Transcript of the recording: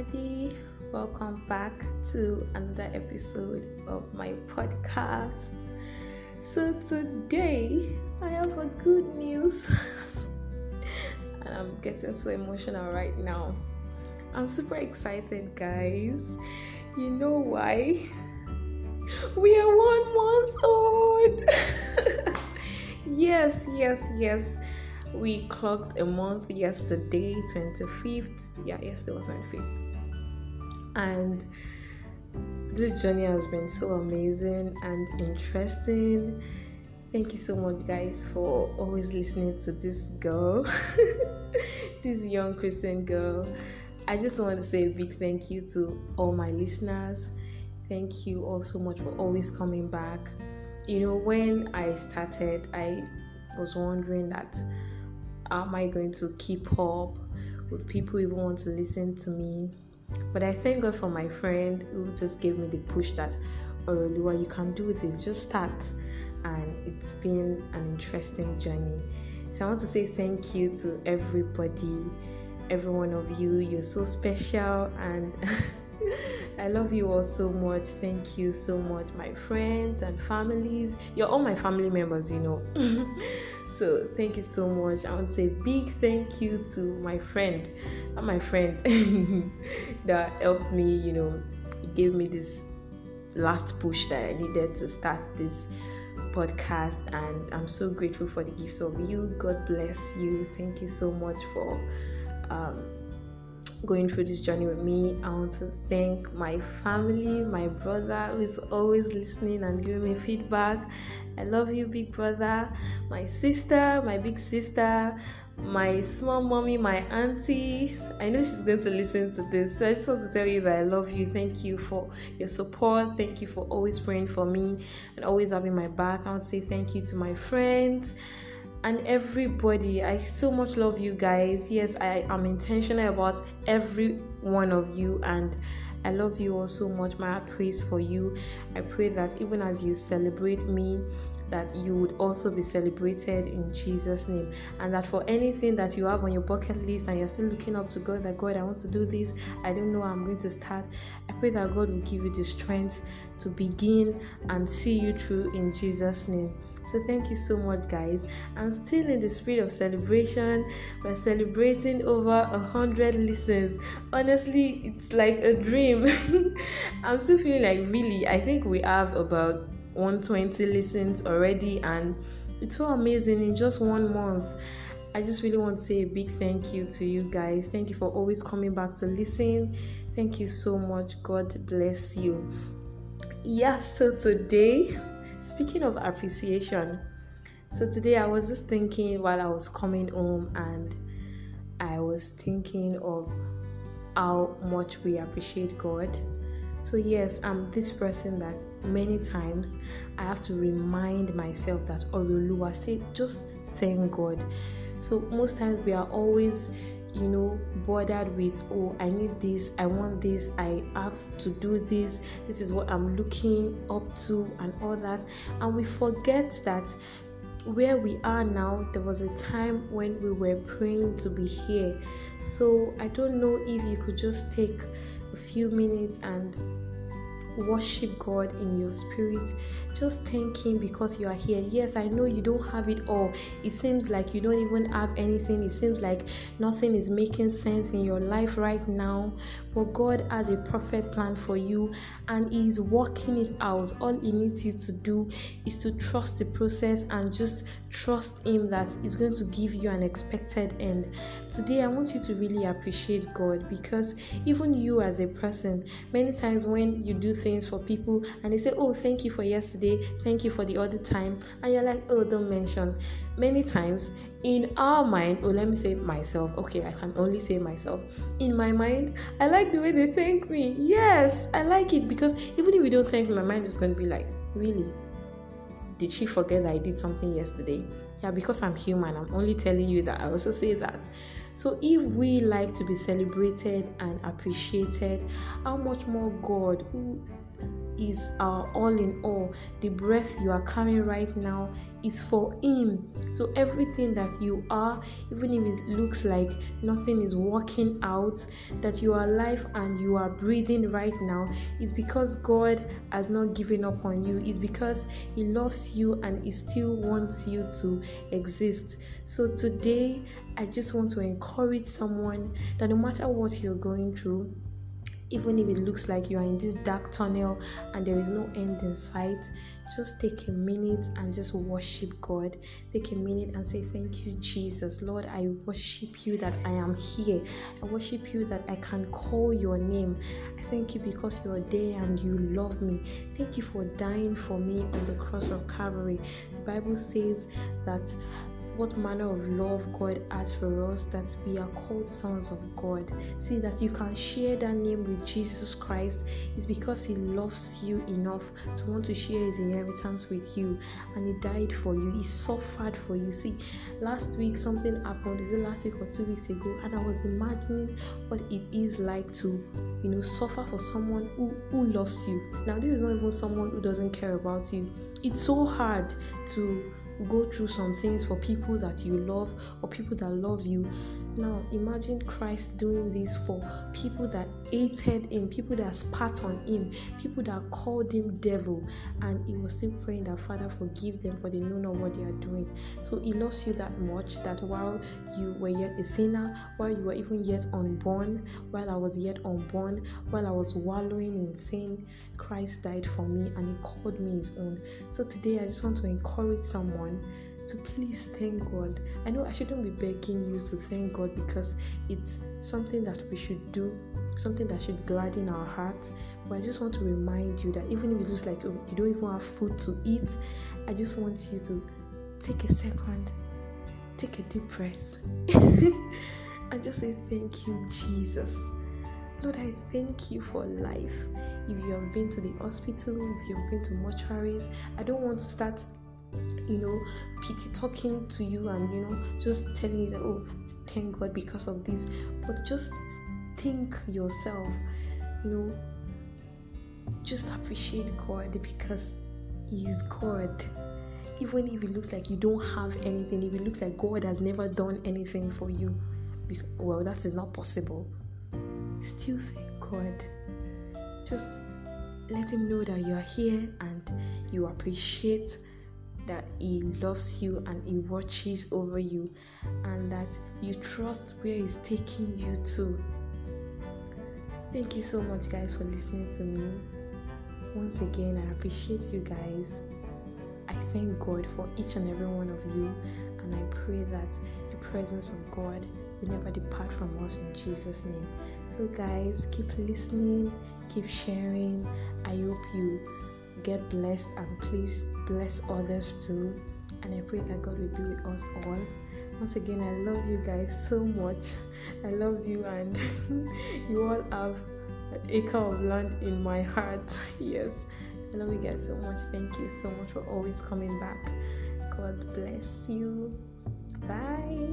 everybody. Welcome back to another episode of my podcast. So, today I have a good news, and I'm getting so emotional right now. I'm super excited, guys. You know why? We are one month old. yes, yes, yes we clocked a month yesterday 25th yeah yesterday was 25th and this journey has been so amazing and interesting. Thank you so much guys for always listening to this girl this young christian girl. I just want to say a big thank you to all my listeners. Thank you all so much for always coming back. You know when i started i was wondering that am I going to keep up? Would people even want to listen to me? But I thank God for my friend who just gave me the push that, Oroluwa, you can do this, just start. And it's been an interesting journey. So I want to say thank you to everybody, every one of you. You're so special and I love you all so much. Thank you so much, my friends and families. You're all my family members, you know. So thank you so much. I want to say big thank you to my friend, my friend that helped me, you know, gave me this last push that I needed to start this podcast and I'm so grateful for the gifts of you. God bless you. Thank you so much for um, going through this journey with me. I want to thank my family, my brother who is always listening and giving me feedback. I love you, big brother. My sister, my big sister, my small mommy, my auntie. I know she's going to listen to this. So I just want to tell you that I love you. Thank you for your support. Thank you for always praying for me and always having my back. I want to say thank you to my friends and everybody. I so much love you guys. Yes, I am intentional about every one of you and I love you all so much. My praise for you. I pray that even as you celebrate me, that you would also be celebrated in Jesus' name. And that for anything that you have on your bucket list and you're still looking up to God, that God, I want to do this, I don't know I'm going to start. I pray that God will give you the strength to begin and see you through in Jesus' name. So thank you so much, guys. I'm still in the spirit of celebration. We're celebrating over a hundred listens. Honestly, it's like a dream. I'm still feeling like really. I think we have about 120 listens already, and it's so amazing in just one month. I just really want to say a big thank you to you guys. Thank you for always coming back to listen. Thank you so much. God bless you. Yeah, so today, speaking of appreciation, so today I was just thinking while I was coming home and I was thinking of how much we appreciate God so, yes, I'm this person that many times I have to remind myself that Oroluwa, say, just thank God. So, most times we are always, you know, bothered with, oh, I need this, I want this, I have to do this, this is what I'm looking up to, and all that. And we forget that where we are now, there was a time when we were praying to be here. So, I don't know if you could just take a few minutes and worship God in your spirit. Just thank Him because you are here. Yes, I know you don't have it all. It seems like you don't even have anything. It seems like nothing is making sense in your life right now. But God has a perfect plan for you and He is working it out. All He needs you to do is to trust the process and just trust Him that He's going to give you an expected end. Today, I want you to really appreciate God because even you as a person, many times when you do things for people and they say, Oh, thank you for yesterday, thank you for the other time, and you're like, Oh, don't mention. Many times in our mind, oh, let me say myself, okay, I can only say myself. In my mind, I like the way they thank me. Yes, I like it because even if we don't thank me, my mind is going to be like, Really? Did she forget that I did something yesterday? Yeah, because I'm human, I'm only telling you that. I also say that. So, if we like to be celebrated and appreciated, how much more God, who is our all in all. The breath you are carrying right now is for Him. So everything that you are, even if it looks like nothing is working out, that you are alive and you are breathing right now, is because God has not given up on you. It's because He loves you and He still wants you to exist. So today, I just want to encourage someone that no matter what you're going through, even if it looks like you are in this dark tunnel and there is no end in sight, just take a minute and just worship God. Take a minute and say, Thank you, Jesus. Lord, I worship you that I am here. I worship you that I can call your name. I thank you because you're there and you love me. Thank you for dying for me on the cross of Calvary. The Bible says that what manner of love God has for us that we are called sons of God. See that you can share that name with Jesus Christ is because He loves you enough to want to share His inheritance with you, and He died for you. He suffered for you. See, last week something happened. Is it last week or two weeks ago? And I was imagining what it is like to, you know, suffer for someone who who loves you. Now, this is not even someone who doesn't care about you. It's so hard to go through some things for people that you love or people that love you. Now, imagine Christ doing this for people that hated him, people that spat on him, people that called him devil, and he was still praying that Father forgive them for they know not what they are doing. So he loves you that much that while you were yet a sinner, while you were even yet unborn, while I was yet unborn, while I was wallowing in sin, Christ died for me and he called me his own. So today I just want to encourage someone to please thank God. I know I shouldn't be begging you to thank God because it's something that we should do, something that should gladden our heart. But I just want to remind you that even if it looks like oh, you don't even have food to eat, I just want you to take a second, take a deep breath, and just say, Thank you, Jesus. Lord, I thank you for life. If you have been to the hospital, if you've been to mortuaries, I don't want to start you know, pity talking to you and you know, just telling you that oh, thank God because of this. But just think yourself, you know, just appreciate God because He's God. Even if it looks like you don't have anything, if it looks like God has never done anything for you, because, well, that is not possible. Still thank God. Just let Him know that you are here and you appreciate that He loves you and He watches over you, and that you trust where He's taking you to. Thank you so much, guys, for listening to me. Once again, I appreciate you guys. I thank God for each and every one of you, and I pray that the presence of God will never depart from us in Jesus' name. So, guys, keep listening, keep sharing. I hope you get blessed and please bless others too. And I pray that God will be with us all. Once again, I love you guys so much. I love you, and you all have an acre of land in my heart. yes, I love you guys so much. Thank you so much for always coming back. God bless you. Bye.